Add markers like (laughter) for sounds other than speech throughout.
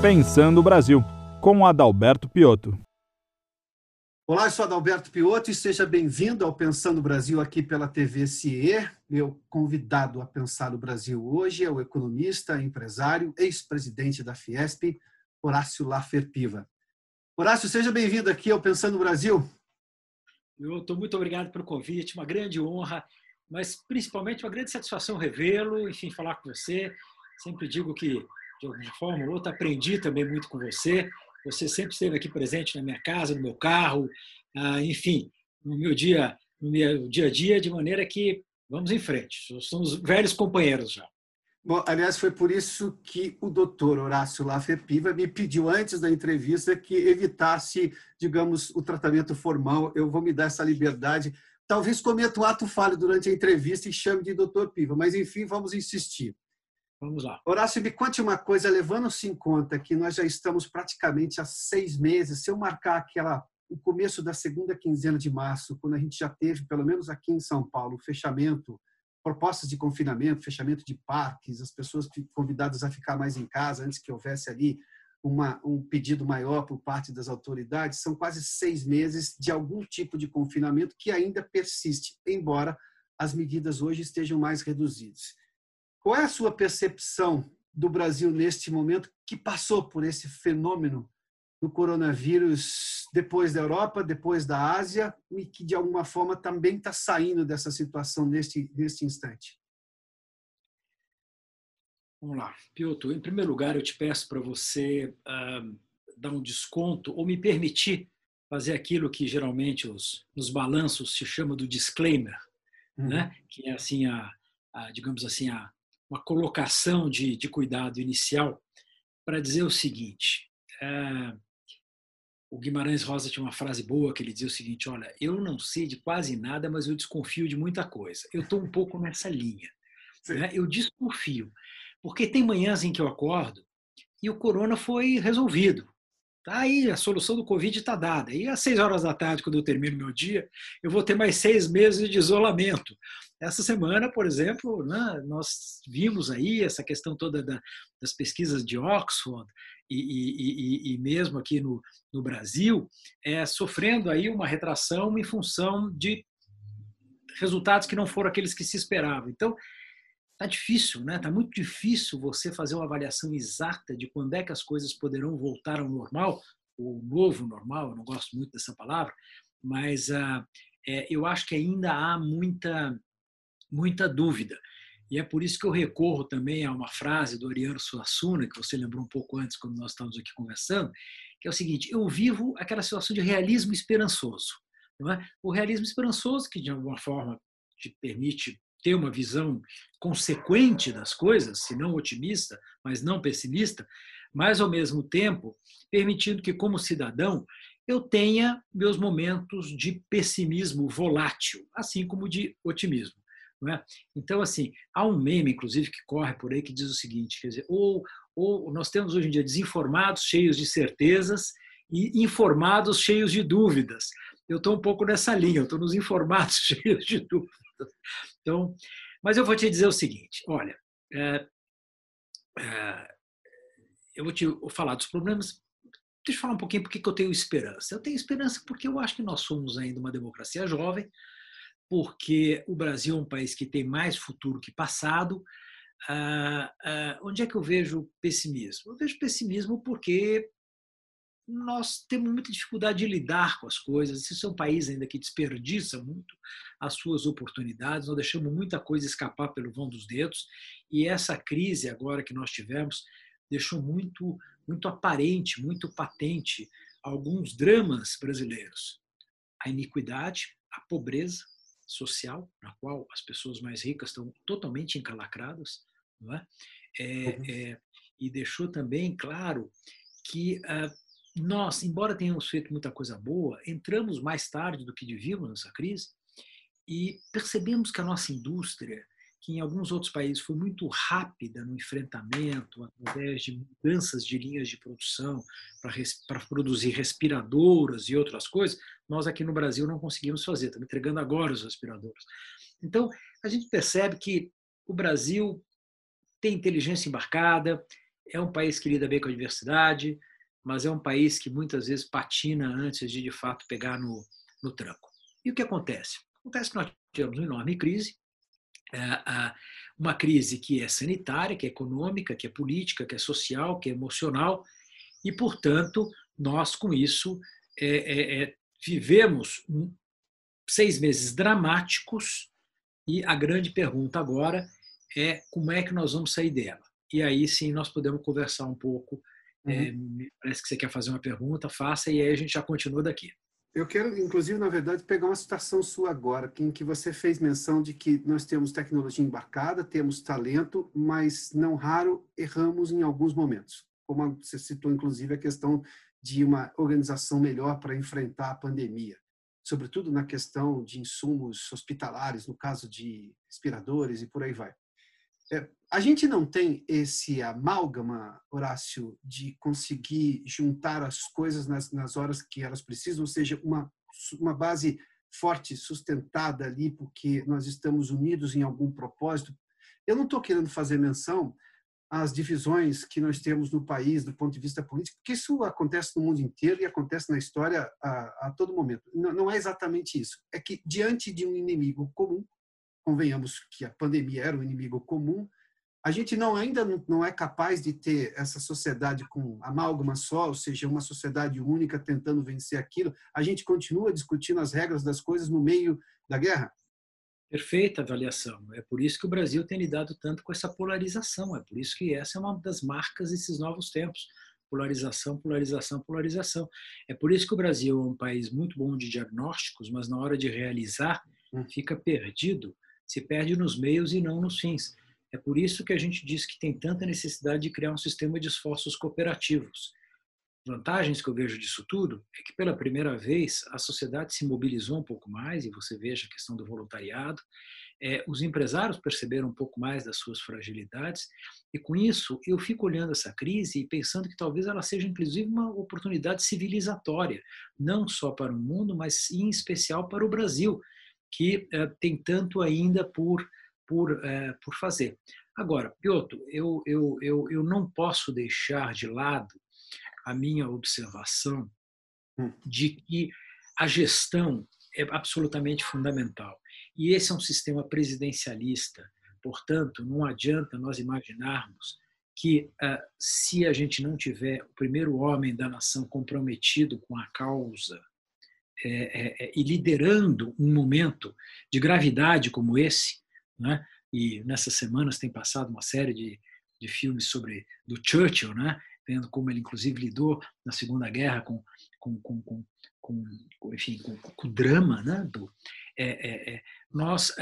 Pensando o Brasil, com Adalberto Piotto. Olá, eu sou Adalberto Piotto e seja bem-vindo ao Pensando o Brasil aqui pela TV CIE. Meu convidado a pensar o Brasil hoje é o economista, empresário, ex-presidente da Fiesp, Horácio Laffer Piva. Horácio, seja bem-vindo aqui ao Pensando o Brasil. Eu estou muito obrigado pelo convite, uma grande honra, mas principalmente uma grande satisfação revê-lo, enfim, falar com você. Sempre digo que de alguma forma ou outra, aprendi também muito com você. Você sempre esteve aqui presente na minha casa, no meu carro, ah, enfim, no meu dia, no meu dia a dia, de maneira que vamos em frente. Somos velhos companheiros já. Bom, aliás, foi por isso que o doutor Horácio Lafepiva me pediu antes da entrevista que evitasse, digamos, o tratamento formal. Eu vou me dar essa liberdade. Talvez cometa um ato falho durante a entrevista e chame de doutor Piva, mas enfim, vamos insistir. Vamos lá. Horácio, me conte uma coisa, levando-se em conta que nós já estamos praticamente há seis meses, se eu marcar aquela, o começo da segunda quinzena de março, quando a gente já teve, pelo menos aqui em São Paulo, fechamento, propostas de confinamento, fechamento de parques, as pessoas convidadas a ficar mais em casa antes que houvesse ali uma, um pedido maior por parte das autoridades, são quase seis meses de algum tipo de confinamento que ainda persiste, embora as medidas hoje estejam mais reduzidas. Qual é a sua percepção do Brasil neste momento que passou por esse fenômeno do coronavírus depois da Europa, depois da Ásia e que de alguma forma também está saindo dessa situação neste, neste instante? Vamos lá, Piotr. Em primeiro lugar, eu te peço para você uh, dar um desconto ou me permitir fazer aquilo que geralmente os, nos balanços se chama do disclaimer, uhum. né? que é assim a, a digamos assim a uma colocação de, de cuidado inicial para dizer o seguinte. É, o Guimarães Rosa tinha uma frase boa que ele dizia o seguinte: Olha, eu não sei de quase nada, mas eu desconfio de muita coisa. Eu estou um pouco nessa linha. Né? Eu desconfio. Porque tem manhãs em que eu acordo e o corona foi resolvido. Tá aí, a solução do Covid está dada. E às seis horas da tarde, quando eu termino meu dia, eu vou ter mais seis meses de isolamento. Essa semana, por exemplo, né, nós vimos aí essa questão toda da, das pesquisas de Oxford e, e, e, e mesmo aqui no, no Brasil, é, sofrendo aí uma retração em função de resultados que não foram aqueles que se esperavam. Então, Tá difícil, né? Tá muito difícil você fazer uma avaliação exata de quando é que as coisas poderão voltar ao normal, ou novo normal. Eu não gosto muito dessa palavra, mas uh, é, eu acho que ainda há muita muita dúvida. E é por isso que eu recorro também a uma frase do Ariano Suassuna, que você lembrou um pouco antes, quando nós estávamos aqui conversando, que é o seguinte: eu vivo aquela situação de realismo esperançoso. É? O realismo esperançoso, que de alguma forma te permite ter uma visão consequente das coisas, se não otimista, mas não pessimista, mas ao mesmo tempo permitindo que, como cidadão, eu tenha meus momentos de pessimismo volátil, assim como de otimismo. É? Então, assim, há um meme, inclusive, que corre por aí que diz o seguinte: quer dizer, ou, ou nós temos hoje em dia desinformados, cheios de certezas, e informados, cheios de dúvidas. Eu estou um pouco nessa linha, eu estou nos informados, (laughs) cheios de dúvidas. Então, mas eu vou te dizer o seguinte: olha, é, é, eu vou te falar dos problemas. Deixa eu falar um pouquinho por que eu tenho esperança. Eu tenho esperança porque eu acho que nós somos ainda uma democracia jovem, porque o Brasil é um país que tem mais futuro que passado. Ah, ah, onde é que eu vejo pessimismo? Eu vejo pessimismo porque nós temos muita dificuldade de lidar com as coisas. Isso é um país ainda que desperdiça muito as suas oportunidades, nós deixamos muita coisa escapar pelo vão dos dedos, e essa crise agora que nós tivemos deixou muito, muito aparente, muito patente alguns dramas brasileiros. A iniquidade, a pobreza social, na qual as pessoas mais ricas estão totalmente encalacradas, não é? É, uhum. é, e deixou também claro que ah, nós, embora tenhamos feito muita coisa boa, entramos mais tarde do que devíamos nessa crise e percebemos que a nossa indústria, que em alguns outros países foi muito rápida no enfrentamento, através de mudanças de linhas de produção para produzir respiradoras e outras coisas, nós aqui no Brasil não conseguimos fazer, estamos entregando agora os respiradores. Então, a gente percebe que o Brasil tem inteligência embarcada, é um país que lida bem com a diversidade, mas é um país que muitas vezes patina antes de, de fato, pegar no, no tranco. E o que acontece? Acontece que nós tivemos uma enorme crise, é, uma crise que é sanitária, que é econômica, que é política, que é social, que é emocional, e, portanto, nós, com isso, é, é, é, vivemos seis meses dramáticos e a grande pergunta agora é como é que nós vamos sair dela. E aí sim nós podemos conversar um pouco. É, uhum. É, parece que você quer fazer uma pergunta, faça e aí a gente já continua daqui. Eu quero, inclusive, na verdade, pegar uma citação sua agora, em que você fez menção de que nós temos tecnologia embarcada, temos talento, mas não raro erramos em alguns momentos. Como você citou, inclusive, a questão de uma organização melhor para enfrentar a pandemia, sobretudo na questão de insumos hospitalares, no caso de respiradores e por aí vai. É, a gente não tem esse amálgama, Horácio, de conseguir juntar as coisas nas, nas horas que elas precisam, ou seja, uma, uma base forte, sustentada ali, porque nós estamos unidos em algum propósito. Eu não estou querendo fazer menção às divisões que nós temos no país do ponto de vista político, porque isso acontece no mundo inteiro e acontece na história a, a todo momento. Não, não é exatamente isso. É que, diante de um inimigo comum, convenhamos que a pandemia era um inimigo comum, a gente não ainda não é capaz de ter essa sociedade com amálgama só, ou seja, uma sociedade única tentando vencer aquilo. A gente continua discutindo as regras das coisas no meio da guerra. Perfeita avaliação. É por isso que o Brasil tem lidado tanto com essa polarização. É por isso que essa é uma das marcas desses novos tempos. Polarização, polarização, polarização. É por isso que o Brasil é um país muito bom de diagnósticos, mas na hora de realizar hum. fica perdido se perde nos meios e não nos fins. É por isso que a gente diz que tem tanta necessidade de criar um sistema de esforços cooperativos. Vantagens que eu vejo disso tudo é que, pela primeira vez, a sociedade se mobilizou um pouco mais, e você veja a questão do voluntariado, é, os empresários perceberam um pouco mais das suas fragilidades, e com isso eu fico olhando essa crise e pensando que talvez ela seja, inclusive, uma oportunidade civilizatória, não só para o mundo, mas em especial para o Brasil, que eh, tem tanto ainda por, por, eh, por fazer. Agora, Piotr, eu, eu, eu, eu não posso deixar de lado a minha observação hum. de que a gestão é absolutamente fundamental. E esse é um sistema presidencialista, portanto, não adianta nós imaginarmos que, uh, se a gente não tiver o primeiro homem da nação comprometido com a causa é, é, é, e liderando um momento de gravidade como esse, né? e nessas semanas tem passado uma série de, de filmes sobre do Churchill, né? Vendo como ele inclusive lidou na Segunda Guerra com com, com, com, com enfim com, com, o drama, né? Do, é, é, nós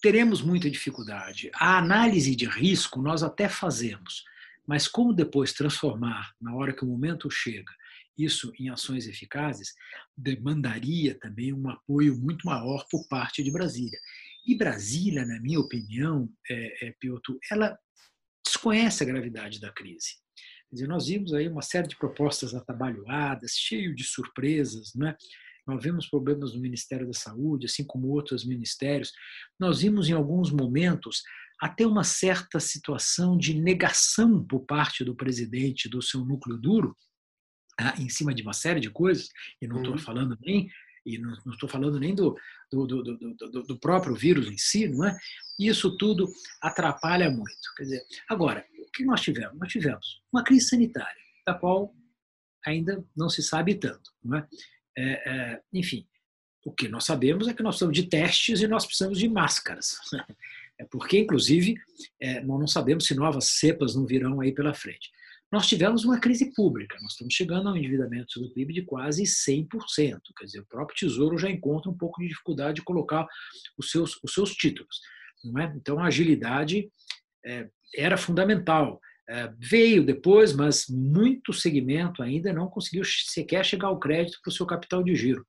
teremos muita dificuldade. A análise de risco nós até fazemos, mas como depois transformar na hora que o momento chega isso em ações eficazes, demandaria também um apoio muito maior por parte de Brasília. E Brasília, na minha opinião, é, é, Piotr, ela desconhece a gravidade da crise. Quer dizer, nós vimos aí uma série de propostas atabalhoadas, cheio de surpresas, né? Nós vimos problemas no Ministério da Saúde, assim como outros ministérios. Nós vimos em alguns momentos até uma certa situação de negação por parte do presidente do seu núcleo duro ah, em cima de uma série de coisas, e não estou uhum. falando nem e não estou falando nem do, do, do, do, próprio vírus em si, não é? Isso tudo atrapalha muito. Quer dizer, agora, o que nós tivemos? Nós tivemos uma crise sanitária, da qual ainda não se sabe tanto, não é? é, é enfim, o que nós sabemos é que nós precisamos de testes e nós precisamos de máscaras. (laughs) É porque, inclusive, é, nós não sabemos se novas cepas não virão aí pela frente nós tivemos uma crise pública. Nós estamos chegando a um endividamento do PIB de quase 100%. Quer dizer, o próprio Tesouro já encontra um pouco de dificuldade de colocar os seus, os seus títulos. É? Então, a agilidade é, era fundamental. É, veio depois, mas muito segmento ainda não conseguiu sequer chegar ao crédito para o seu capital de giro.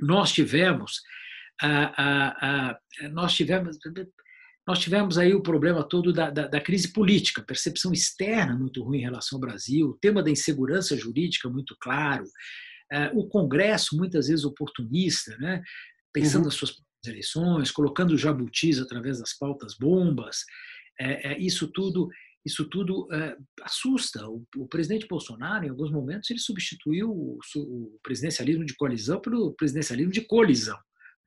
Nós tivemos, nós tivemos nós tivemos aí o problema todo da, da, da, crise política, percepção externa muito ruim em relação ao Brasil, o tema da insegurança jurídica muito claro, uh, o Congresso muitas vezes oportunista, né? pensando uhum. nas suas eleições, colocando jabutis através das pautas bombas, é, é, isso tudo isso tudo é, assusta. O, o, presidente Bolsonaro, em alguns momentos, ele substituiu o, o presidencialismo de coalizão pelo presidencialismo de colisão.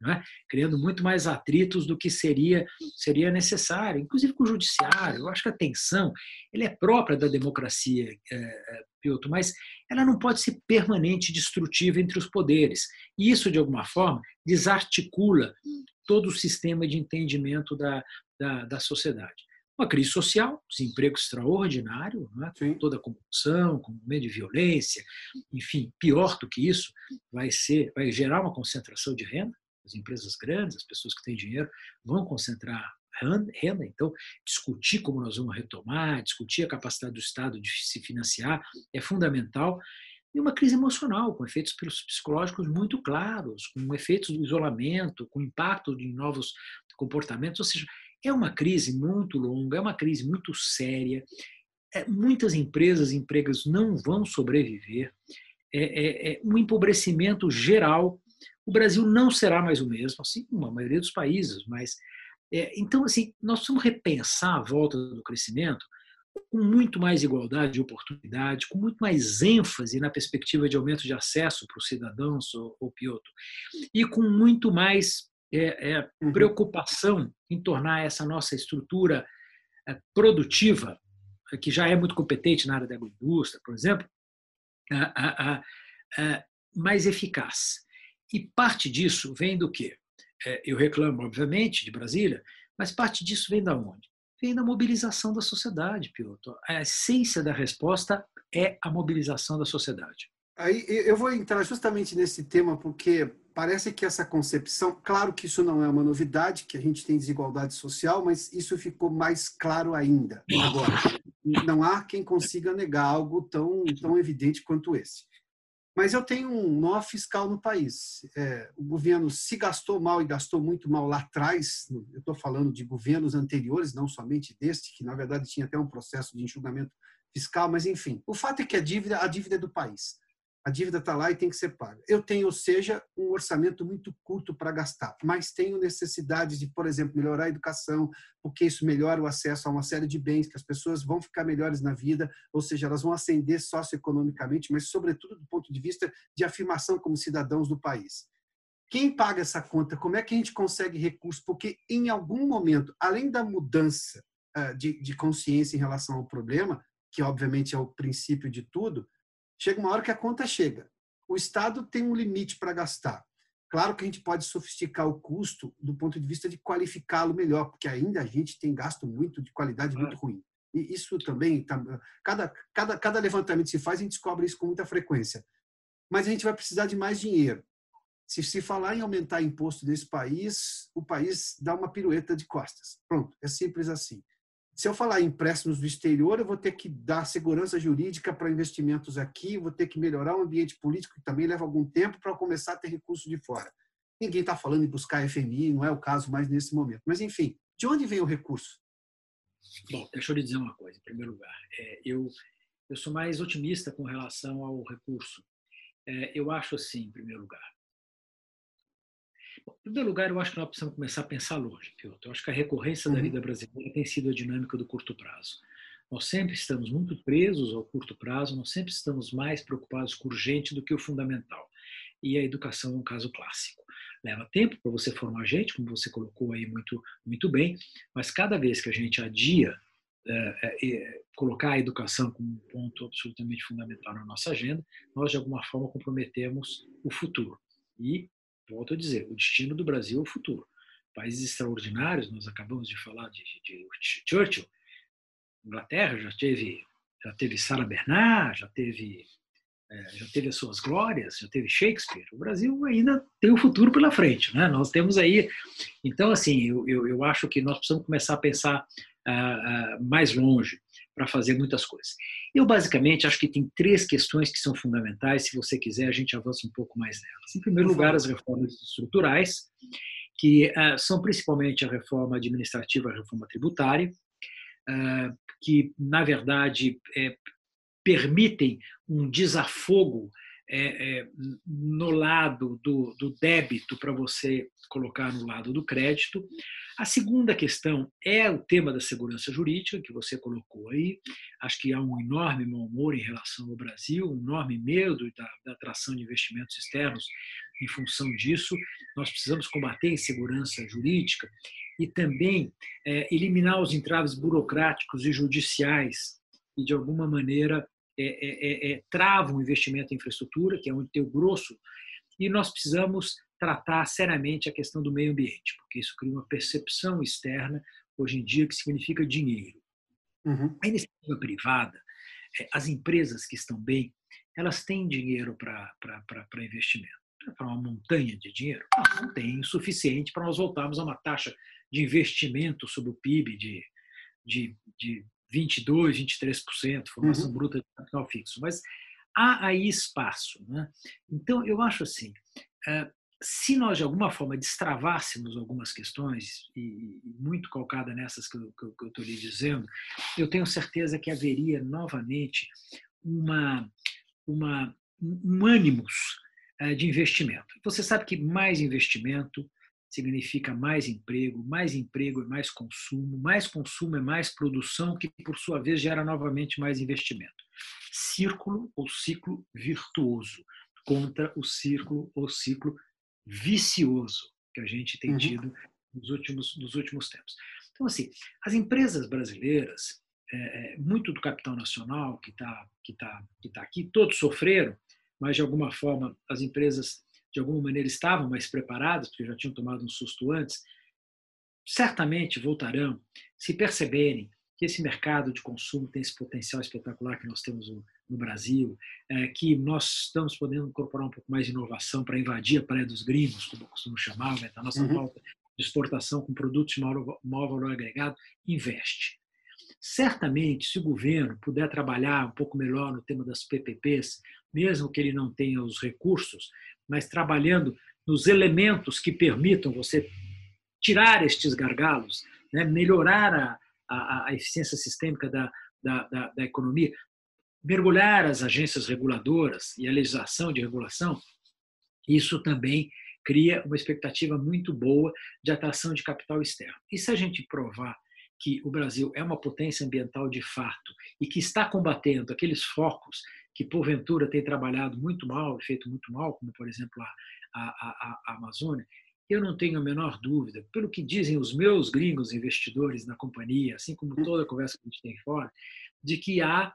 É? criando muito mais atritos do que seria seria necessário, inclusive com o judiciário. Eu acho que a tensão ele é própria da democracia, é, é, Piotr, mas ela não pode ser permanente e destrutiva entre os poderes. E isso, de alguma forma, desarticula todo o sistema de entendimento da, da, da sociedade. Uma crise social, desemprego extraordinário, é? toda a corrupção, com medo de violência, enfim, pior do que isso, vai ser, vai gerar uma concentração de renda as empresas grandes, as pessoas que têm dinheiro, vão concentrar renda. Então, discutir como nós vamos retomar, discutir a capacidade do Estado de se financiar é fundamental. E uma crise emocional, com efeitos psicológicos muito claros, com efeitos do isolamento, com impacto de novos comportamentos. Ou seja, é uma crise muito longa, é uma crise muito séria. É, muitas empresas e empregas não vão sobreviver. É, é, é um empobrecimento geral o Brasil não será mais o mesmo, assim como a maioria dos países, mas é, então assim nós precisamos repensar a volta do crescimento com muito mais igualdade de oportunidade, com muito mais ênfase na perspectiva de aumento de acesso para os cidadãos, o Pioto, e com muito mais é, é, uhum. preocupação em tornar essa nossa estrutura é, produtiva, que já é muito competente na área da agroindústria, por exemplo, mais eficaz. E parte disso vem do quê? É, eu reclamo, obviamente, de Brasília, mas parte disso vem da onde? Vem da mobilização da sociedade, Piotr. A essência da resposta é a mobilização da sociedade. Aí eu vou entrar justamente nesse tema porque parece que essa concepção, claro que isso não é uma novidade, que a gente tem desigualdade social, mas isso ficou mais claro ainda agora. Não há quem consiga negar algo tão, tão evidente quanto esse. Mas eu tenho um nó fiscal no país. É, o governo se gastou mal e gastou muito mal lá atrás. Eu estou falando de governos anteriores, não somente deste, que na verdade tinha até um processo de enxugamento fiscal, mas enfim. O fato é que a dívida, a dívida é do país a dívida está lá e tem que ser paga. Eu tenho, ou seja, um orçamento muito curto para gastar, mas tenho necessidade de, por exemplo, melhorar a educação, porque isso melhora o acesso a uma série de bens, que as pessoas vão ficar melhores na vida, ou seja, elas vão ascender socioeconomicamente, mas, sobretudo, do ponto de vista de afirmação como cidadãos do país. Quem paga essa conta? Como é que a gente consegue recursos? Porque, em algum momento, além da mudança ah, de consciência em relação ao problema, que obviamente é o princípio de tudo, chega uma hora que a conta chega. O Estado tem um limite para gastar. Claro que a gente pode sofisticar o custo do ponto de vista de qualificá-lo melhor, porque ainda a gente tem gasto muito de qualidade muito ruim. E isso também, tá, cada, cada, cada levantamento que se faz, a gente descobre isso com muita frequência. Mas a gente vai precisar de mais dinheiro. Se se falar em aumentar imposto nesse país, o país dá uma pirueta de costas. Pronto, é simples assim. Se eu falar em empréstimos do exterior, eu vou ter que dar segurança jurídica para investimentos aqui, vou ter que melhorar o ambiente político, que também leva algum tempo para começar a ter recursos de fora. Ninguém está falando em buscar FMI, não é o caso mais nesse momento. Mas, enfim, de onde vem o recurso? Bom, deixa eu lhe dizer uma coisa, em primeiro lugar. É, eu, eu sou mais otimista com relação ao recurso. É, eu acho assim, em primeiro lugar, em primeiro lugar, eu acho que nós precisamos começar a pensar longe, Piotr. Eu acho que a recorrência uhum. da vida brasileira tem sido a dinâmica do curto prazo. Nós sempre estamos muito presos ao curto prazo, nós sempre estamos mais preocupados com o urgente do que o fundamental. E a educação é um caso clássico. Leva tempo para você formar gente, como você colocou aí muito, muito bem, mas cada vez que a gente adia é, é, colocar a educação como um ponto absolutamente fundamental na nossa agenda, nós de alguma forma comprometemos o futuro. E volto a dizer, o destino do Brasil é o futuro. Países extraordinários, nós acabamos de falar de, de Churchill, Inglaterra já teve já teve Sarah Bernard, já teve é, já teve as suas glórias, já teve Shakespeare. O Brasil ainda tem o futuro pela frente, né? Nós temos aí, então assim, eu, eu, eu acho que nós precisamos começar a pensar uh, uh, mais longe para fazer muitas coisas. Eu, basicamente, acho que tem três questões que são fundamentais. Se você quiser, a gente avança um pouco mais nelas. Em primeiro lugar, as reformas estruturais, que uh, são principalmente a reforma administrativa e a reforma tributária, uh, que, na verdade, é, permitem um desafogo é, é, no lado do, do débito para você colocar no lado do crédito. A segunda questão é o tema da segurança jurídica, que você colocou aí. Acho que há um enorme mau humor em relação ao Brasil, um enorme medo da, da atração de investimentos externos em função disso. Nós precisamos combater a insegurança jurídica e também é, eliminar os entraves burocráticos e judiciais e, de alguma maneira, é, é, é, é travam o investimento em infraestrutura, que é onde tem o grosso, e nós precisamos tratar seriamente a questão do meio ambiente, porque isso cria uma percepção externa, hoje em dia, que significa dinheiro. Uhum. A iniciativa privada, é, as empresas que estão bem, elas têm dinheiro para investimento. Para uma montanha de dinheiro? Não, não tem o suficiente para nós voltarmos a uma taxa de investimento sobre o PIB de, de, de 22%, 23%, formação uhum. bruta de capital fixo. Mas há aí espaço. Né? Então, eu acho assim, eh, se nós de alguma forma destravássemos algumas questões, e muito calcada nessas que eu estou lhe dizendo, eu tenho certeza que haveria novamente uma, uma, um ânimos eh, de investimento. Você sabe que mais investimento significa mais emprego, mais emprego é mais consumo, mais consumo é mais produção, que por sua vez gera novamente mais investimento. Círculo ou ciclo virtuoso contra o círculo ou ciclo vicioso que a gente tem uhum. tido nos últimos, nos últimos tempos. Então, assim, as empresas brasileiras, é, é muito do capital nacional que está que tá, que tá aqui, todos sofreram, mas de alguma forma as empresas de alguma maneira estavam mais preparadas, porque já tinham tomado um susto antes, certamente voltarão se perceberem que esse mercado de consumo tem esse potencial espetacular que nós temos no Brasil, é, que nós estamos podendo incorporar um pouco mais de inovação para invadir a praia dos gringos, como eu costumo chamar, né? a nossa uhum. de exportação com produtos de maior, maior valor agregado, investe. Certamente, se o governo puder trabalhar um pouco melhor no tema das PPPs, mesmo que ele não tenha os recursos, mas trabalhando nos elementos que permitam você tirar estes gargalos, né, melhorar a, a, a, eficiência sistêmica da, da, da, da economia, mergulhar as agências reguladoras e a legislação de regulação, isso também cria uma expectativa muito boa de atração de capital externo. E se a gente provar que o Brasil é uma potência ambiental de fato e que está combatendo aqueles focos que porventura tem trabalhado muito mal, feito muito mal, como por exemplo a, a, a, Amazônia, eu não tenho a menor dúvida, pelo que dizem os meus gringos investidores na companhia, assim como toda a conversa que a gente tem fora, de que há,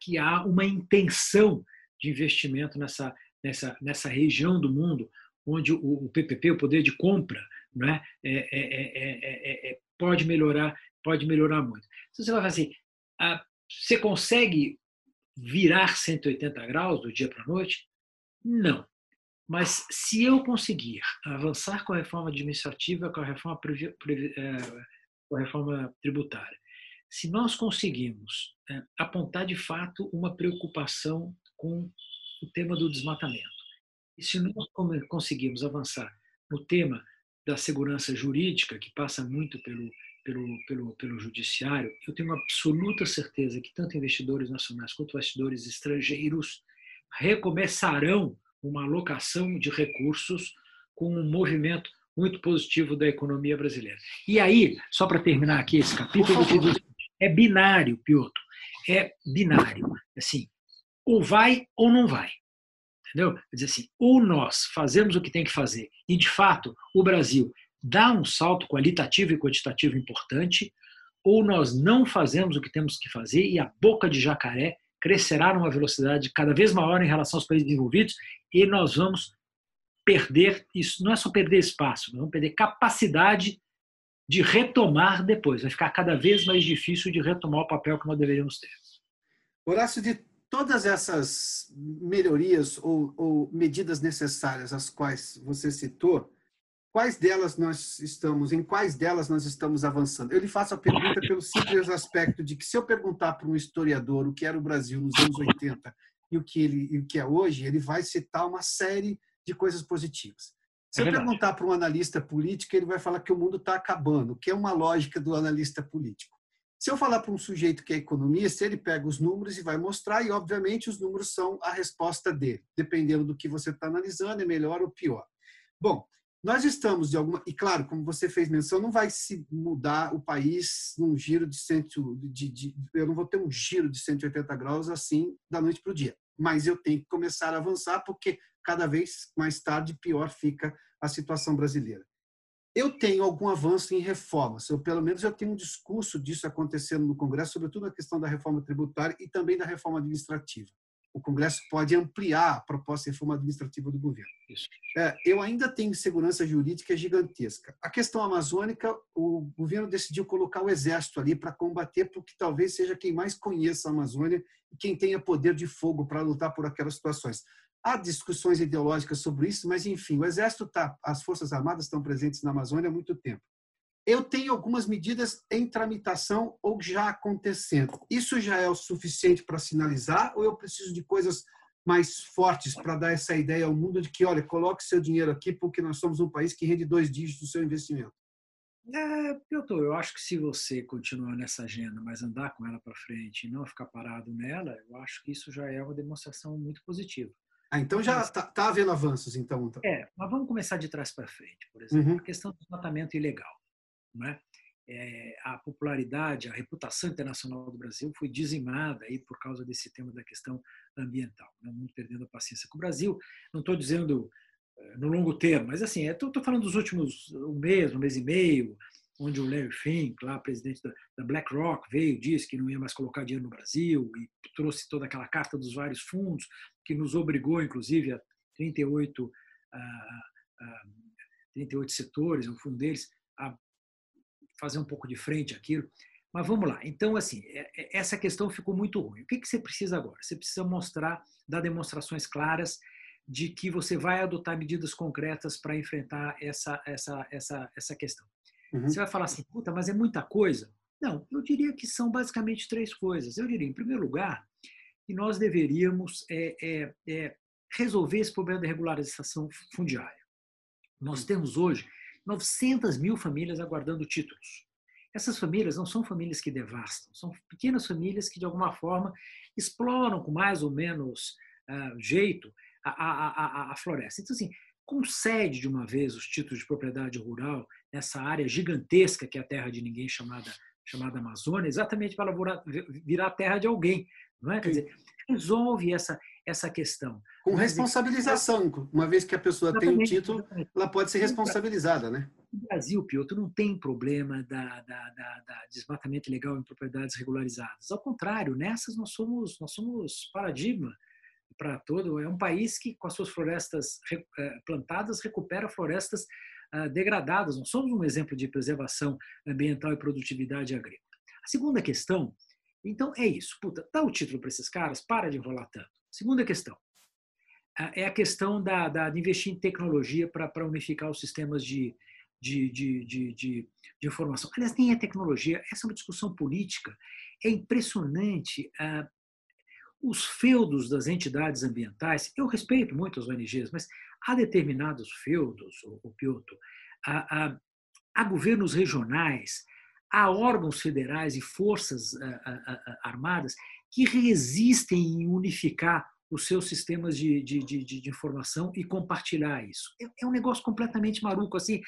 que há uma intenção de investimento nessa, nessa, nessa região do mundo onde o, PPP, o poder de compra, né, é, é, é, pode melhorar pode melhorar muito. Então você vai fazer, assim, você consegue virar 180 graus do dia para a noite? Não. Mas se eu conseguir avançar com a reforma administrativa, com a reforma, eh, com a reforma tributária, se nós conseguirmos eh, apontar de fato uma preocupação com o tema do desmatamento, e se nós conseguirmos avançar no tema da segurança jurídica, que passa muito pelo pelo, pelo, pelo judiciário, eu tenho absoluta certeza que tanto investidores nacionais quanto investidores estrangeiros recomeçarão uma alocação de recursos com um movimento muito positivo da economia brasileira. E aí, só para terminar aqui esse capítulo, é binário, Piotr. É binário. Assim, ou vai ou não vai. Entendeu? Quer dizer assim, ou nós fazemos o que tem que fazer, e de fato o Brasil dá um salto qualitativo e quantitativo importante, ou nós não fazemos o que temos que fazer e a boca de jacaré crescerá numa velocidade cada vez maior em relação aos países desenvolvidos e nós vamos perder isso não é só perder espaço, nós vamos perder capacidade de retomar depois. Vai ficar cada vez mais difícil de retomar o papel que nós deveríamos ter. Horácio, de todas essas melhorias ou, ou medidas necessárias, as quais você citou, quais delas nós estamos, em quais delas nós estamos avançando? Eu lhe faço a pergunta pelo simples aspecto de que se eu perguntar para um historiador o que era o Brasil nos anos 80 e o que ele e o que é hoje, ele vai citar uma série de coisas positivas. Se é eu perguntar para um analista político, ele vai falar que o mundo está acabando, que é uma lógica do analista político. Se eu falar para um sujeito que é economista, ele pega os números e vai mostrar, e obviamente os números são a resposta dele. Dependendo do que você está analisando, é melhor ou pior. Bom, nós estamos de alguma. E claro, como você fez menção, não vai se mudar o país num giro de, cento, de, de Eu não vou ter um giro de 180 graus assim da noite para o dia. Mas eu tenho que começar a avançar, porque cada vez mais tarde pior fica a situação brasileira. Eu tenho algum avanço em reformas, eu, pelo menos eu tenho um discurso disso acontecendo no Congresso, sobretudo a questão da reforma tributária e também da reforma administrativa o Congresso pode ampliar a proposta de reforma administrativa do governo. É, eu ainda tenho segurança jurídica gigantesca. A questão amazônica, o governo decidiu colocar o exército ali para combater, porque talvez seja quem mais conheça a Amazônia e quem tenha poder de fogo para lutar por aquelas situações. Há discussões ideológicas sobre isso, mas enfim, o exército está, as forças armadas estão presentes na Amazônia há muito tempo eu tenho algumas medidas em tramitação ou já acontecendo. Isso já é o suficiente para sinalizar ou eu preciso de coisas mais fortes para dar essa ideia ao mundo de que, olha, coloque seu dinheiro aqui porque nós somos um país que rende dois dígitos do seu investimento? É, Piotr, eu acho que se você continuar nessa agenda, mas andar com ela para frente e não ficar parado nela, eu acho que isso já é uma demonstração muito positiva. Ah, então já está tá havendo avanços, então, então. É, mas vamos começar de trás para frente, por exemplo, uhum. a questão do tratamento ilegal. Né? É, a popularidade, a reputação internacional do Brasil foi dizimada aí por causa desse tema da questão ambiental. Né? Mundo perdendo a paciência com o Brasil. Não estou dizendo é, no longo termo, mas assim, estou falando dos últimos um mês, um mês e meio, onde o Larry Fink, lá presidente da, BlackRock, veio, disse que não ia mais colocar dinheiro no Brasil e trouxe toda aquela carta dos vários fundos que nos obrigou, inclusive, a 38, a, a 38 setores, um fundo deles, fazer um pouco de frente àquilo. Mas vamos lá. Então, assim, é, é, essa questão ficou muito ruim. O que você precisa agora? Você precisa mostrar, dar demonstrações claras de que você vai adotar medidas concretas para enfrentar essa, essa, essa, essa questão. Uhum. Você vai falar assim, puta, mas é muita coisa? Não, eu diria que são basicamente três coisas. Eu diria, em primeiro lugar, que nós deveríamos é, é, é, resolver esse problema da regularização fundiária. Nós temos hoje 900 mil famílias aguardando títulos. Essas famílias não são famílias que devastam, são pequenas famílias que, de alguma forma, exploram com mais ou menos uh, jeito a, a, a, a, floresta. Então, assim, concede de uma vez os títulos de propriedade rural nessa área gigantesca que é a terra de ninguém chamada, chamada Amazônia, exatamente para virar terra de alguém. Não é? Quer dizer, resolve essa, essa questão. Com responsabilização, uma vez que a pessoa tem o título, exatamente. ela pode ser responsabilizada, né? No Brasil, Piotr, não tem problema da, da, da, da, desmatamento ilegal em propriedades regularizadas. Ao contrário, nessas nós somos, nós somos paradigma para todo. É um país que, com as suas florestas eh, plantadas, recupera florestas ah, degradadas. Nós somos um exemplo de preservação ambiental e produtividade agrícola. A segunda questão então é isso. Puta, dá o título para esses caras, para de enrolar tanto. Segunda questão é a questão da, da de investir em tecnologia para unificar os sistemas de, de, de, de, de, de informação. Aliás, nem é tecnologia, essa é uma discussão política. É impressionante uh, os feudos das entidades ambientais. Eu respeito muito as ONGs, mas há determinados feudos, o, o Piotr, há, há, há governos regionais há órgãos federais e forças eh, eh, eh, armadas que resistem em unificar os seus sistemas de, de, de, de informação e compartilhar isso. É, é um negócio completamente maluco. Assim,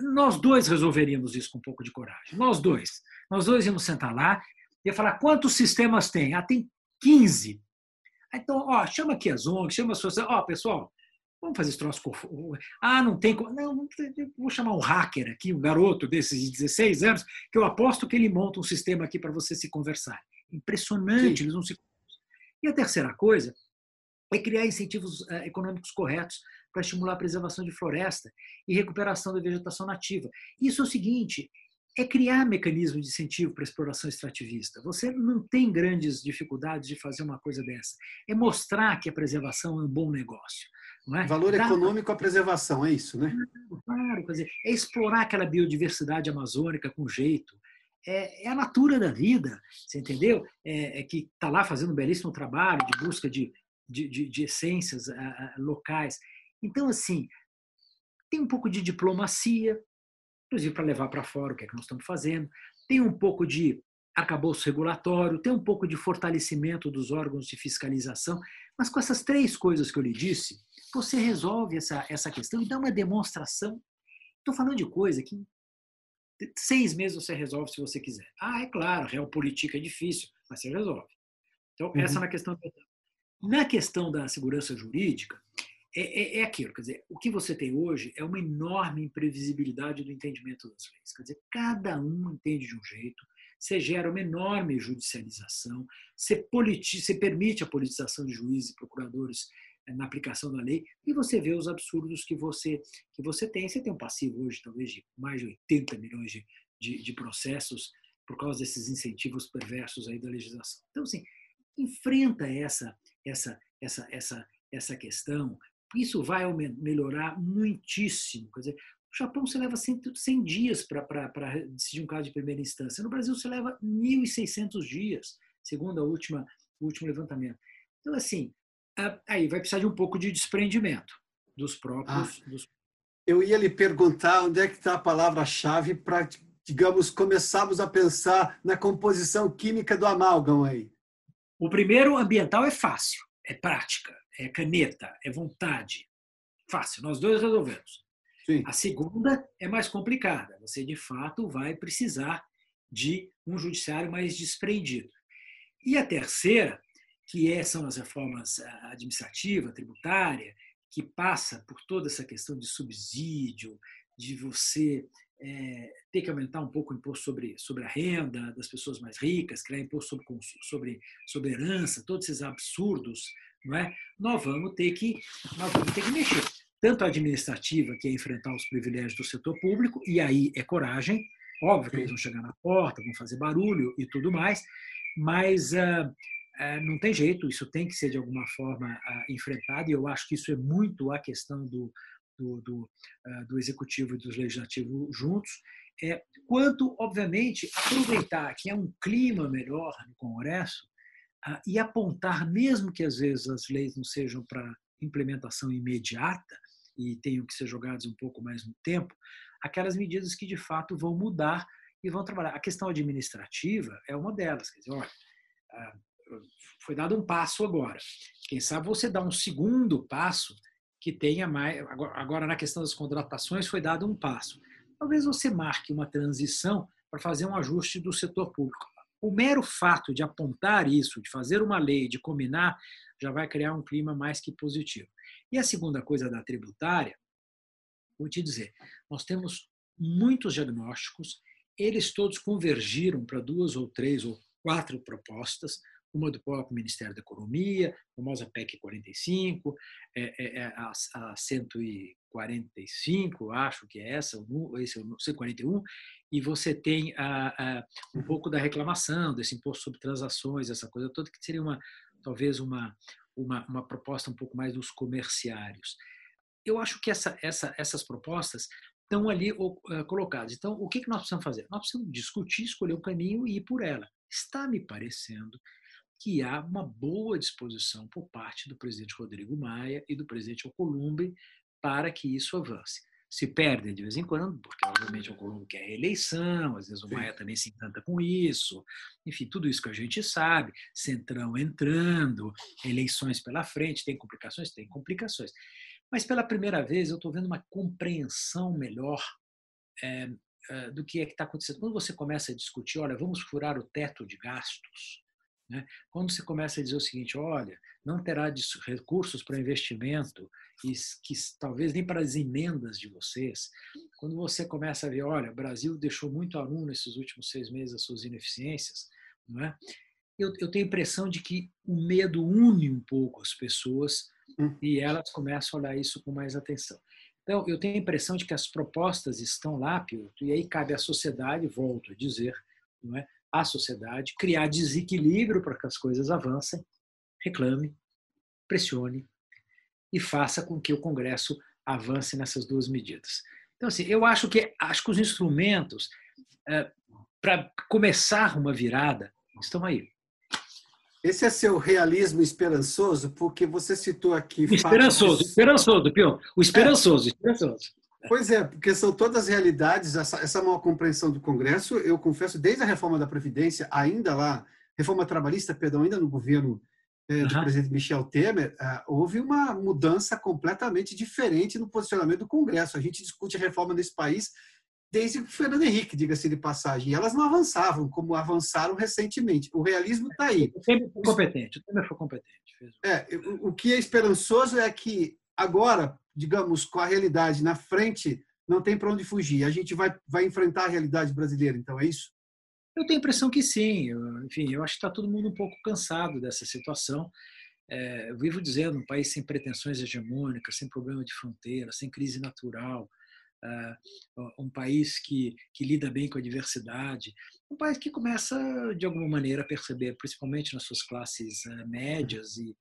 nós dois resolveríamos isso com um pouco de coragem. Nós dois. Nós dois íamos sentar lá e falar quantos sistemas tem? Ah, tem 15. Então, ó, chama aqui as ONGs, chama as pessoas. Ó, pessoal, Vamos fazer esse troço. Ah, não tem como. Não, vou chamar um hacker aqui, um garoto desses de 16 anos, que eu aposto que ele monta um sistema aqui para você se conversar. Impressionante, Sim. eles não se. E a terceira coisa é criar incentivos uh, econômicos corretos para estimular a preservação de floresta e recuperação da vegetação nativa. Isso é o seguinte: é criar mecanismos de incentivo para a exploração extrativista. Você não tem grandes dificuldades de fazer uma coisa dessa. É mostrar que a preservação é um bom negócio. É? Valor Dá econômico à preservação, é isso, né? Claro, quer dizer, é explorar aquela biodiversidade amazônica com jeito. É, é a natura da vida, você entendeu? É, é que está lá fazendo um belíssimo trabalho de busca de, de, de, de essências locais. Então, assim, tem um pouco de diplomacia, inclusive para levar para fora o que é que nós estamos fazendo. Tem um pouco de arcabouço regulatório, tem um pouco de fortalecimento dos órgãos de fiscalização, mas com essas três coisas que eu lhe disse, você resolve essa, essa questão e dá uma demonstração. Estou falando de coisa que seis meses você resolve se você quiser. Ah, é claro, real política é difícil, mas você resolve. Então, uhum. essa é na questão. Na questão da segurança jurídica, é, é, é, aquilo, quer dizer, o que você tem hoje é uma enorme imprevisibilidade do entendimento das leis. Quer dizer, cada um entende de um jeito, você gera uma enorme judicialização, você, você permite a politização de juízes e procuradores na aplicação da lei, e você vê os absurdos que você, que você tem. Você tem um passivo hoje, talvez, de mais de 80 milhões de, de, de processos por causa desses incentivos perversos aí da legislação. Então, assim, enfrenta essa, essa, essa, essa, essa questão, isso vai melhorar muitíssimo. Quer dizer, no Japão você leva 100, 100 dias para decidir um caso de primeira instância. No Brasil você leva 1.600 dias, segundo a última, o último levantamento. Então, assim, aí vai precisar de um pouco de desprendimento dos próprios. Ah, dos... Eu ia lhe perguntar onde é que está a palavra-chave para, digamos, começarmos a pensar na composição química do amálgama aí. O primeiro ambiental é fácil, é prática é caneta, é vontade. Fácil, nós dois resolvemos. Sim. A segunda é mais complicada. Você, de fato, vai precisar de um judiciário mais desprendido. E a terceira, que é, são as reformas ah, administrativa, tributária, que passa por toda essa questão de subsídio, de você é, ter que aumentar um pouco o imposto sobre, sobre a renda das pessoas mais ricas, criar imposto sobre, sobre, sobre herança, todos esses absurdos não é? nós, vamos ter que, nós vamos ter que mexer. Tanto a administrativa, que é enfrentar os privilégios do setor público, e aí é coragem, óbvio que eles vão chegar na porta, vão fazer barulho e tudo mais, mas uh, uh, não tem jeito, isso tem que ser de alguma forma uh, enfrentado, e eu acho que isso é muito a questão do, do, do, do executivo e do legislativo juntos, é, quanto, obviamente, aproveitar que é um clima melhor no Congresso e apontar, mesmo que às vezes as leis não sejam para implementação imediata e tenham que ser jogadas um pouco mais no tempo, aquelas medidas que de fato vão mudar e vão trabalhar. A questão administrativa é uma delas. Quer dizer, olha, foi dado um passo agora. Quem sabe você dá um segundo passo que tenha mais. Agora, na questão das contratações, foi dado um passo. Talvez você marque uma transição para fazer um ajuste do setor público o mero fato de apontar isso, de fazer uma lei, de combinar, já vai criar um clima mais que positivo. E a segunda coisa da tributária, vou te dizer, nós temos muitos diagnósticos, eles todos convergiram para duas ou três ou quatro propostas, uma do próprio Ministério da Economia, a famosa PEC 45, é, é, é, a, a 145, acho que é essa, esse é o 141, e você tem a, a, um pouco da reclamação desse imposto sobre transações, essa coisa toda, que seria uma talvez uma, uma, uma proposta um pouco mais dos comerciários. Eu acho que essa, essa, essas propostas estão ali uh, colocadas. Então, o que, nós precisamos fazer? Nós precisamos discutir, escolher um caminho e ir por ela. Está me parecendo que há uma boa disposição por parte do presidente Rodrigo Maia e do presidente Alcolumbre para que isso avance se perdem de vez em quando, porque obviamente o Colombo quer reeleição, às vezes o Maia também se encanta com isso, enfim, tudo isso que a gente sabe, Centrão entrando, eleições pela frente, tem complicações? Tem complicações. Mas pela primeira vez eu estou vendo uma compreensão melhor é, do que é que está acontecendo. Quando você começa a discutir, olha, vamos furar o teto de gastos, né? quando você começa a dizer o seguinte, olha, não terá recursos para investimento, e que talvez nem para as emendas de vocês, quando você começa a ver, olha, o Brasil deixou muito aluno nesses últimos seis meses as suas ineficiências, não é? Eu, eu tenho a impressão de que o medo une um pouco as pessoas hum. e elas começam a olhar isso com mais atenção. Então, eu tenho a impressão de que as propostas estão lá, Piotr, e aí cabe à sociedade, volto a dizer, não é? A sociedade, criar desequilíbrio para que as coisas avancem, reclame, pressione e faça com que o Congresso avance nessas duas medidas. Então, assim, eu acho que acho que os instrumentos é, para começar uma virada estão aí. Esse é seu realismo esperançoso, porque você citou aqui. Esperançoso, esperançoso, Pion. O esperançoso, é. esperançoso. Pois é, porque são todas realidades, essa, essa mal compreensão do Congresso, eu confesso, desde a reforma da Previdência, ainda lá, reforma trabalhista, perdão, ainda no governo eh, do uhum. presidente Michel Temer, ah, houve uma mudança completamente diferente no posicionamento do Congresso. A gente discute reforma nesse país desde o Fernando Henrique, diga-se de passagem. E elas não avançavam como avançaram recentemente. O realismo está aí. O Temer foi competente. O Temer foi competente. É, o que é esperançoso é que agora digamos, com a realidade na frente, não tem para onde fugir. A gente vai, vai enfrentar a realidade brasileira, então é isso? Eu tenho a impressão que sim. Eu, enfim, eu acho que está todo mundo um pouco cansado dessa situação. É, eu vivo dizendo, um país sem pretensões hegemônicas, sem problema de fronteira, sem crise natural, uh, um país que, que lida bem com a diversidade, um país que começa, de alguma maneira, a perceber, principalmente nas suas classes uh, médias e,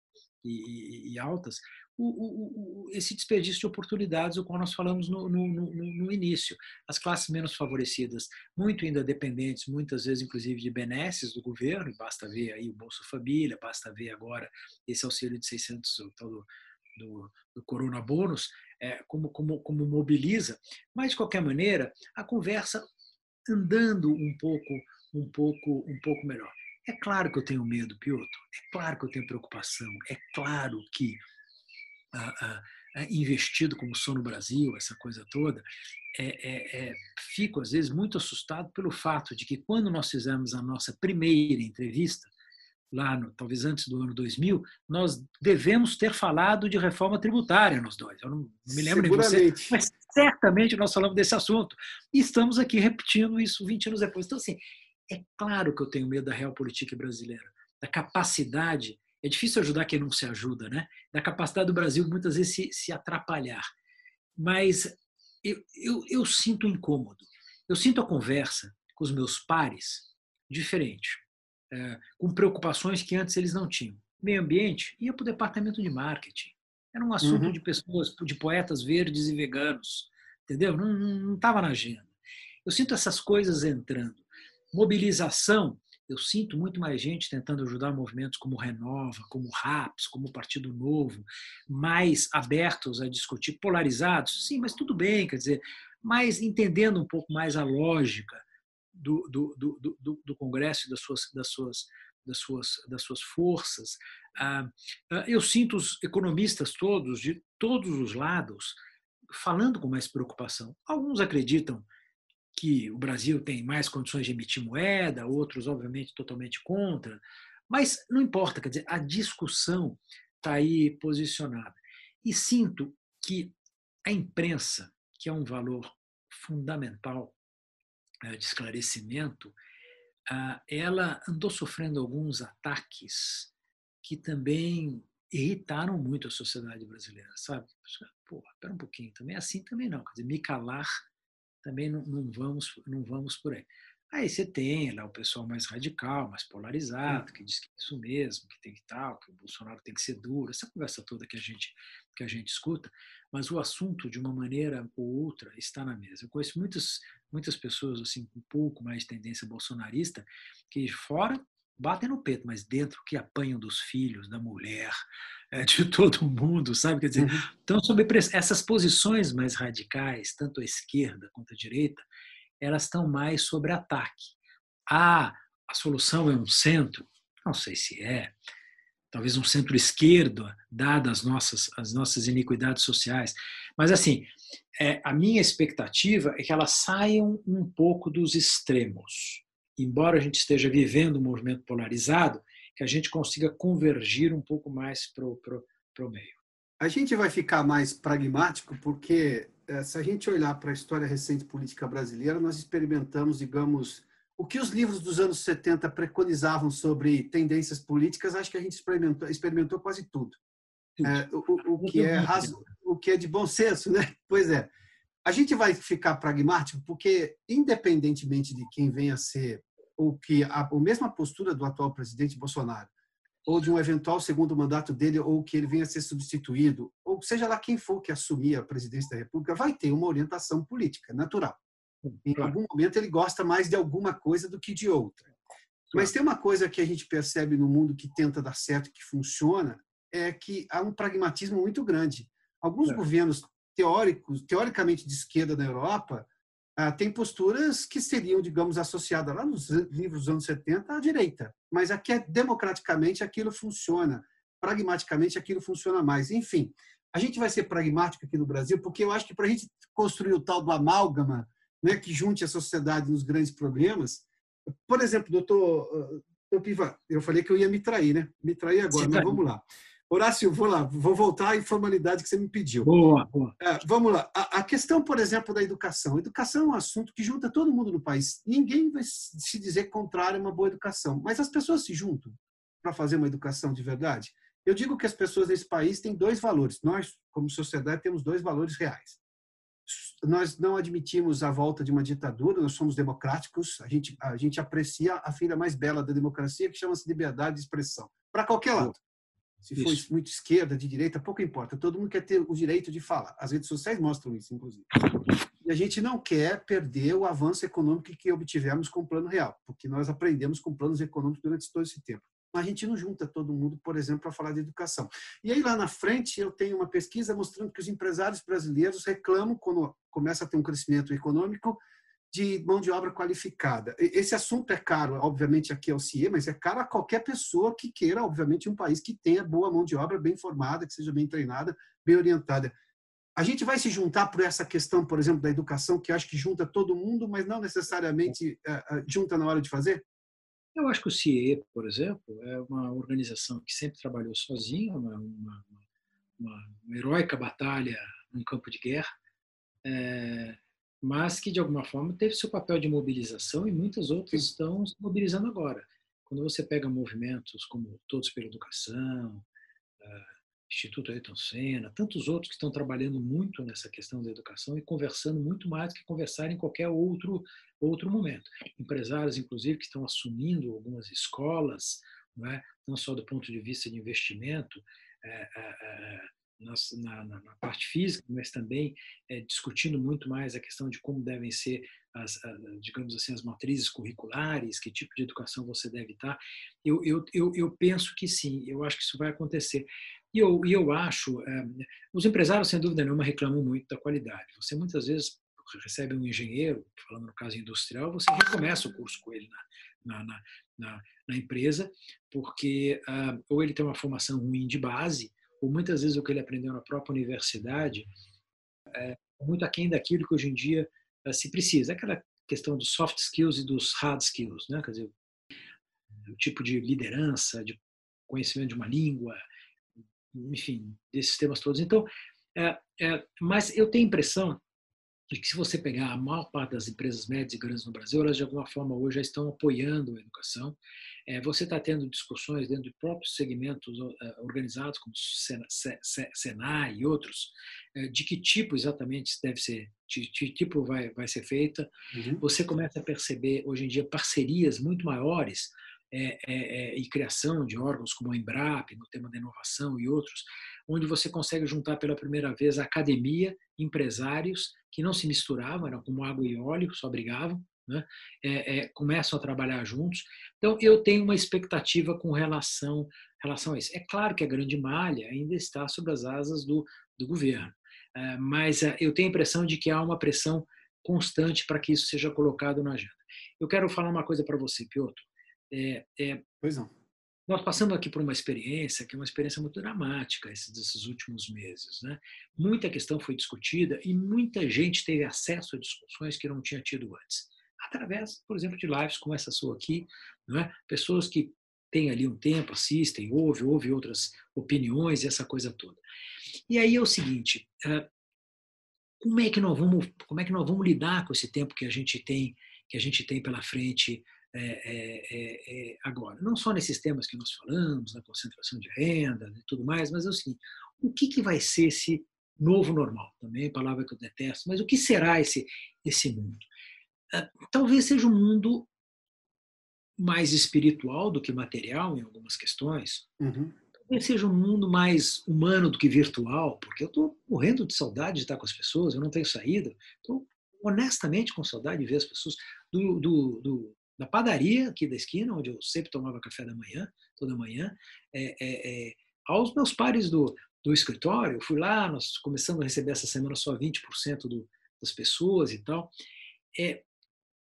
e, e altas, o, o, o, esse desperdício de oportunidades, o qual nós falamos no, no, no, no, início. As classes menos favorecidas, muito ainda dependentes, muitas vezes inclusive de benesses do governo, basta ver aí o Bolsa Família, basta ver agora esse auxílio de 600 do, do, do Corona Bônus, é, como, como, como mobiliza. Mas, de qualquer maneira, a conversa andando um pouco, um pouco, um pouco melhor. É claro que eu tenho medo, Piotr. É claro que eu tenho preocupação. É claro que investido como sou no Brasil, essa coisa toda, é, é, é, fico às vezes muito assustado pelo fato de que quando nós fizemos a nossa primeira entrevista, lá no, talvez antes do ano 2000, nós devemos ter falado de reforma tributária nós dois. Eu não, me lembro nem você, mas certamente nós falamos desse assunto. E estamos aqui repetindo isso 20 anos depois. Então, assim, é claro que eu tenho medo da real política brasileira, da capacidade é difícil ajudar quem não se ajuda, né? Da capacidade do Brasil muitas vezes se, se atrapalhar. Mas eu, eu, eu sinto incômodo. Eu sinto a conversa com os meus pares diferente, é, com preocupações que antes eles não tinham. Meio ambiente ia para o departamento de marketing. Era um assunto uhum. de pessoas, de poetas verdes e veganos, entendeu? Não estava na agenda. Eu sinto essas coisas entrando. Mobilização eu sinto muito mais gente tentando ajudar movimentos como Renova, como RAPS, como Partido Novo, mais abertos a discutir, polarizados, sim, mas tudo bem, quer dizer, mas entendendo um pouco mais a lógica do, do, do, do, do Congresso e das suas, das suas, das suas, das suas forças. Ah, ah, eu sinto os economistas todos, de todos os lados, falando com mais preocupação. Alguns acreditam que o Brasil tem mais condições de emitir moeda, outros, obviamente, totalmente contra. Mas não importa, quer dizer, a discussão está aí posicionada. E sinto que a imprensa, que é um valor fundamental eh, de esclarecimento, ela andou sofrendo alguns ataques que também irritaram muito a sociedade brasileira, sabe? Pô, espera um pouquinho, também é assim também não. Quer dizer, me calar também não, não, vamos, não vamos por aí. Aí você tem lá o pessoal mais radical, mais polarizado, que diz que é isso mesmo, que tem que tal, que o Bolsonaro tem que ser duro, essa conversa toda que a gente que a gente escuta, mas o assunto de uma maneira ou outra está na mesa. Eu conheço muitas muitas pessoas assim com um pouco mais de tendência bolsonarista que fora batem no peito, mas dentro que apanham dos filhos, da mulher, é, de (laughs) todo mundo, sabe? Quer dizer, uhum. então, sobre essas posições mais radicais, tanto a esquerda quanto a direita, elas estão mais sobre ataque. Ah, a solução é um centro? Não sei se é. Talvez um centro-esquerdo, dadas as nossas, as nossas iniquidades sociais. Mas, assim, é, a minha expectativa é que elas saiam um pouco dos extremos. Embora a gente esteja vivendo um movimento polarizado, que a gente consiga convergir um pouco mais para o meio. A gente vai ficar mais pragmático porque eh, se a gente olhar para a história recente política brasileira, nós experimentamos, digamos, o que os livros dos anos 70 preconizavam sobre tendências políticas, acho que a gente experimentou, experimentou quase tudo. É, o, o, que é razo, o que é de bom senso, né? Pois é. A gente vai ficar pragmático porque, independentemente de quem venha a ser ou que a, a mesma postura do atual presidente Bolsonaro, ou de um eventual segundo mandato dele, ou que ele venha a ser substituído, ou seja lá quem for que assumir a presidência da República, vai ter uma orientação política natural. Em algum momento ele gosta mais de alguma coisa do que de outra. Mas tem uma coisa que a gente percebe no mundo que tenta dar certo, que funciona, é que há um pragmatismo muito grande. Alguns é. governos teóricos, teoricamente de esquerda na Europa, ah, tem posturas que seriam, digamos, associadas lá nos livros dos anos 70 à direita. Mas aqui, é, democraticamente, aquilo funciona. Pragmaticamente, aquilo funciona mais. Enfim, a gente vai ser pragmático aqui no Brasil, porque eu acho que para a gente construir o tal do amálgama, né, que junte a sociedade nos grandes problemas, por exemplo, doutor, ah, doutor Piva, eu falei que eu ia me trair, né? Me trair agora, mas vamos lá. Horácio, vou lá, vou voltar à informalidade que você me pediu. Boa, boa. É, vamos lá. A, a, questão, por exemplo, da educação. Educação é um assunto que junta todo mundo no país. Ninguém vai se dizer contrário a uma boa educação, mas as pessoas se juntam para fazer uma educação de verdade. Eu digo que as pessoas desse país têm dois valores. Nós, como sociedade, temos dois valores reais. Nós não admitimos a volta de uma ditadura, nós somos democráticos, a gente, a gente aprecia a filha mais bela da democracia, que chama-se liberdade de expressão, para qualquer lado. Se for muito esquerda, de direita, pouco importa. Todo mundo quer ter o direito de falar. As redes sociais mostram isso, inclusive. E a gente não quer perder o avanço econômico que obtivemos com o Plano Real, porque nós aprendemos com planos econômicos durante todo esse tempo. Mas a gente não junta todo mundo, por exemplo, para falar de educação. E aí, lá na frente, eu tenho uma pesquisa mostrando que os empresários brasileiros reclamam, quando começa a ter um crescimento econômico, de mão de obra qualificada. Esse assunto é caro, obviamente, aqui ao CIE, mas é caro a qualquer pessoa que queira, obviamente, um país que tenha boa mão de obra, bem formada, que seja bem treinada, bem orientada. A gente vai se juntar por essa questão, por exemplo, da educação, que acho que junta todo mundo, mas não necessariamente uh, junta na hora de fazer? Eu acho que o CIE, por exemplo, é uma organização que sempre trabalhou sozinha, uma, uma, uma, uma heróica batalha num campo de guerra. É, mas que de alguma forma teve seu papel de mobilização e muitas outras estão se mobilizando agora. Quando você pega movimentos como Todos pela Educação, uh, Instituto Ayrton Senna, tantos outros que estão trabalhando muito nessa questão da educação e conversando muito mais do que conversar em qualquer outro outro momento. Empresários, inclusive, que estão assumindo algumas escolas, não, é? não só do ponto de vista de investimento, é, é, na, na, na, parte física, mas também é, discutindo muito mais a questão de como devem ser as, digamos assim, as matrizes curriculares, que tipo de educação você deve estar. Eu, eu, eu, eu penso que sim, eu acho que isso vai acontecer. E eu, eu acho, é, os empresários, sem dúvida nenhuma, reclamam muito da qualidade. Você muitas vezes recebe um engenheiro, falando no caso industrial, você recomeça o curso com ele na, na, na, na empresa, porque uh, ou ele tem uma formação ruim de base, ou muitas vezes o que ele aprendeu na própria universidade é muito aquém daquilo que hoje em dia eh, se precisa. Aquela questão dos soft skills e dos hard skills, né? quer dizer, o tipo de liderança, de conhecimento de uma língua, enfim, desses temas todos. Então, é, é, mas eu tenho a impressão de que se você pegar a maior parte das empresas médias e grandes no Brasil, elas de alguma forma hoje já estão apoiando a educação. É, você está tendo discussões dentro de próprios segmentos é, organizados, como Senai e outros, é, de que tipo exatamente deve ser, de que tipo vai, vai ser feita. Uhum. Você começa a perceber hoje em dia parcerias muito maiores é, é, é, e criação de órgãos como a Embrap, no tema da inovação e outros, onde você consegue juntar pela primeira vez a academia, empresários que não se misturavam, eram como água e óleo, só brigavam, né? É, é, começam a trabalhar juntos. Então, eu tenho uma expectativa com relação, relação a isso. É claro que a grande malha ainda está sob as asas do, do governo, é, mas é, eu tenho a impressão de que há uma pressão constante para que isso seja colocado na agenda. Eu quero falar uma coisa para você, Piotr. É, é, pois não. Nós passamos aqui por uma experiência que é uma experiência muito dramática esses, esses últimos meses. Né? Muita questão foi discutida e muita gente teve acesso a discussões que não tinha tido antes. Através, por exemplo, de lives como essa sua aqui, não é? pessoas que têm ali um tempo, assistem, ouvem, ouvem outras opiniões e essa coisa toda. E aí é o seguinte, como é que nós vamos, como é que nós vamos lidar com esse tempo que a gente tem, que a gente tem pela frente é, é, é, é, agora. Não só nesses temas que nós falamos, na concentração de renda e tudo mais, mas é o seguinte: o que, que vai ser esse novo normal? Também palavra que eu detesto, mas o que será esse, esse mundo? Talvez seja um mundo mais espiritual do que material em algumas questões. Uhum. Talvez seja um mundo mais humano do que virtual, porque eu estou morrendo de saudade de estar com as pessoas, eu não tenho saída. Estou honestamente com saudade de ver as pessoas. Do, do, do, da padaria aqui da esquina, onde eu sempre tomava café da manhã, toda manhã, é, é, é, aos meus pares do, do escritório, eu fui lá, nós começamos a receber essa semana só 20% do, das pessoas e tal. É,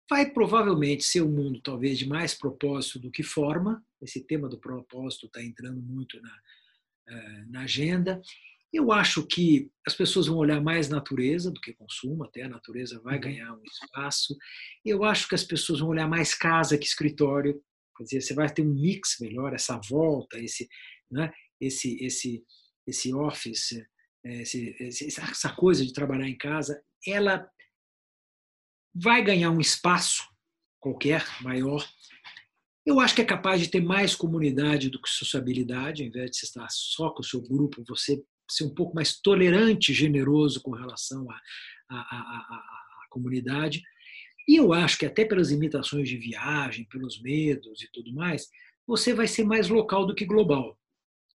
vai provavelmente ser um mundo talvez de mais propósito do que forma. Esse tema do propósito está entrando muito na, eh, na agenda. Eu acho que as pessoas vão olhar mais natureza do que consumo, até a natureza vai uhum. ganhar um espaço. Eu acho que as pessoas vão olhar mais casa que escritório. Quer dizer, você vai ter um mix melhor, essa volta, esse, né, esse, esse, esse office, eh, esse, essa coisa de trabalhar em casa, ela vai ganhar um espaço qualquer maior. Eu acho que é capaz de ter mais comunidade do que sociabilidade, ao invés de você estar só com o seu grupo, você ser um pouco mais tolerante, generoso com relação à, à, à, à comunidade. E eu acho que até pelas imitações de viagem, pelos medos e tudo mais, você vai ser mais local do que global.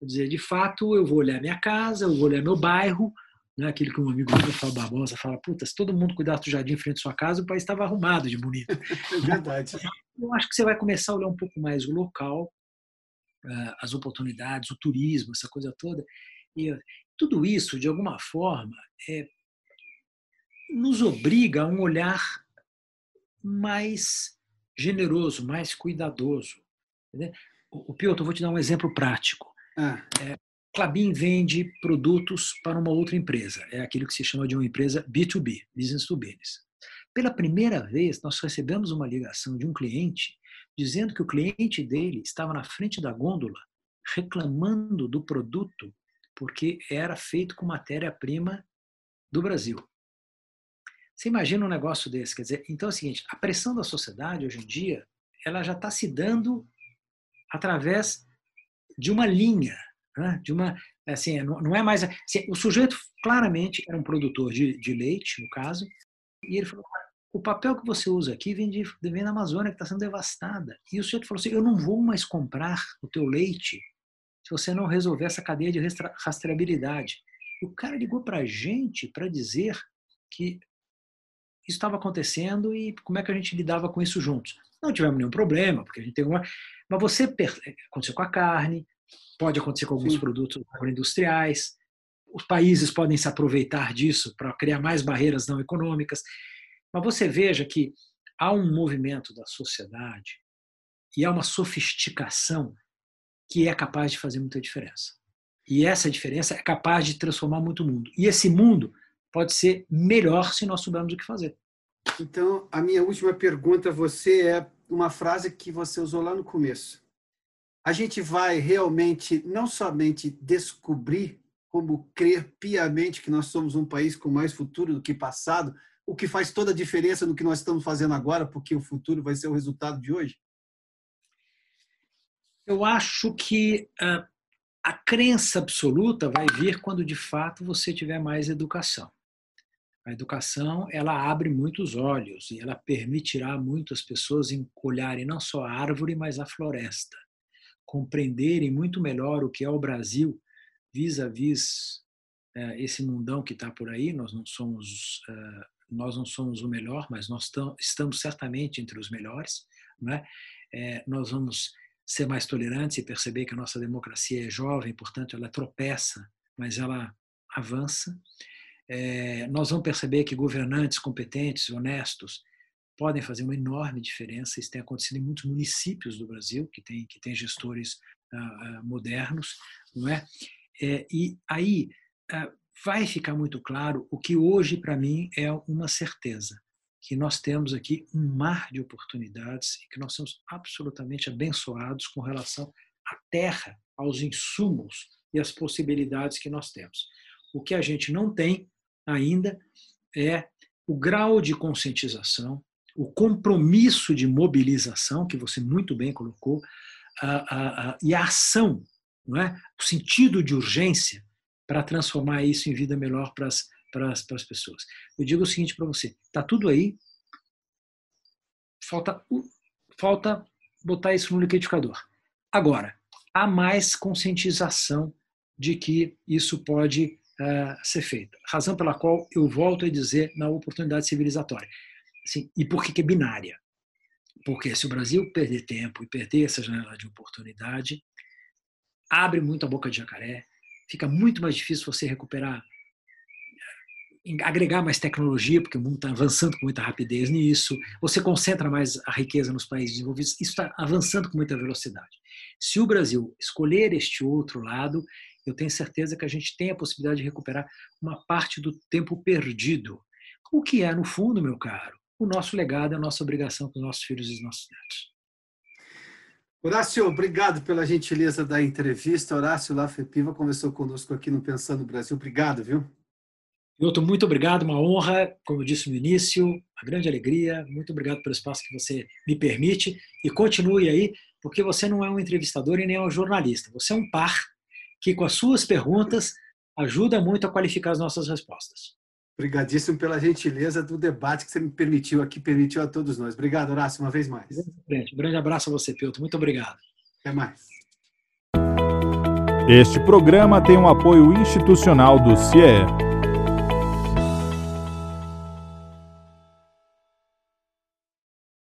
Quer dizer, de fato, eu vou olhar minha casa, eu vou olhar meu bairro, né? aquilo que um amigo meu, Fábio Barbosa, fala, puta, se todo mundo cuidasse do jardim em frente à sua casa, o país estava arrumado de bonito. (laughs) É verdade. Eu acho que você vai começar a olhar um pouco mais o local, eh, as oportunidades, o turismo, essa coisa toda. E tudo isso, de alguma forma, é, nos obriga a um olhar mais generoso, mais cuidadoso. O, o Piotr, eu vou te dar um exemplo prático. Ah. É, Clabin vende produtos para uma outra empresa. É aquilo que se chama de uma empresa B2B, Business to Business. Pela primeira vez, nós recebemos uma ligação de um cliente dizendo que o cliente dele estava na frente da gôndola reclamando do produto porque era feito com matéria-prima do Brasil. Você imagina um negócio desse? Quer dizer, então é o seguinte: a pressão da sociedade hoje em dia ela já está se dando através de uma linha né? de uma assim não é mais assim, o sujeito claramente era um produtor de, de, leite no caso e ele falou o papel que você usa aqui vem, de, vem da Amazônia que está sendo devastada e o sujeito falou assim eu não vou mais comprar o teu leite se você não resolver essa cadeia de rastreabilidade e o cara ligou para a gente para dizer que isso estava acontecendo e como é que a gente lidava com isso juntos não tivemos nenhum problema porque a gente tem uma mas você aconteceu com a carne pode acontecer com alguns Sim. produtos agroindustriais. Os países podem se aproveitar disso para criar mais barreiras não econômicas. Mas você veja que há um movimento da sociedade e há uma sofisticação que é capaz de fazer muita diferença. E essa diferença é capaz de transformar muito o mundo. E esse mundo pode ser melhor se nós soubermos o que fazer. Então, a minha última pergunta a você é uma frase que você usou lá no começo a gente vai realmente não somente descobrir como crer piamente que nós somos um país com mais futuro do que passado, o que faz toda a diferença no que nós estamos fazendo agora, porque o futuro vai ser o resultado de hoje? Eu acho que uh, a crença absoluta vai vir quando de fato você tiver mais educação. A educação ela abre muitos olhos e ela permitirá muitas pessoas olharem não só a árvore, mas a floresta compreenderem muito melhor o que é o Brasil vis-à-vis -vis, esse mundão que está por aí. Nós não somos eh, nós não somos o melhor, mas nós estamos certamente entre os melhores. Né? É, nós vamos ser mais tolerantes e perceber que a nossa democracia é jovem, portanto, ela tropeça, mas ela avança. Nós vamos perceber que governantes competentes, honestos, podem fazer uma enorme diferença. Isso tem acontecido em muitos municípios do Brasil, que tem, que tem gestores uh, uh, modernos, não é? é e aí uh, vai ficar muito claro o que hoje, para mim, é uma certeza, que nós temos aqui um mar de oportunidades e que nós somos absolutamente abençoados com relação à terra, aos insumos e às possibilidades que nós temos. O que a gente não tem ainda é o grau de conscientização, o compromisso de mobilização, que você muito bem colocou, a, a, e a ação, não é? o sentido de urgência para transformar isso em vida melhor para as pessoas. Eu digo o seguinte para você: está tudo aí, falta, falta botar isso no liquidificador. Agora, há mais conscientização de que isso pode uh, ser feito. Razão pela qual eu volto a dizer na oportunidade civilizatória. E por que, que é binária? Porque se o Brasil perder tempo e perder essa janela de oportunidade, abre muito a boca de jacaré, fica muito mais difícil você recuperar, agregar mais tecnologia, porque o mundo está avançando com muita rapidez nisso, você concentra mais a riqueza nos países desenvolvidos, isso está avançando com muita velocidade. Se o Brasil escolher este outro lado, eu tenho certeza que a gente tem a possibilidade de recuperar uma parte do tempo perdido. O que é, no fundo, meu caro, o nosso legado, a nossa obrigação com os nossos filhos e os nossos netos. Horácio, obrigado pela gentileza da entrevista. Horácio Lafepiva conversou conosco aqui no Pensando Brasil. Obrigado, viu? Milton, muito obrigado, uma honra, como eu disse no início, uma grande alegria. Muito obrigado pelo espaço que você me permite e continue aí, porque você não é um entrevistador e nem é um jornalista. Você é um par que, com as suas perguntas, ajuda muito a qualificar as nossas respostas. Obrigadíssimo pela gentileza do debate que você me permitiu aqui, permitiu a todos nós. Obrigado, Horácio, uma vez mais. Um grande abraço a você, Pilto. Muito obrigado. Até mais. Este programa tem um apoio institucional do CIE.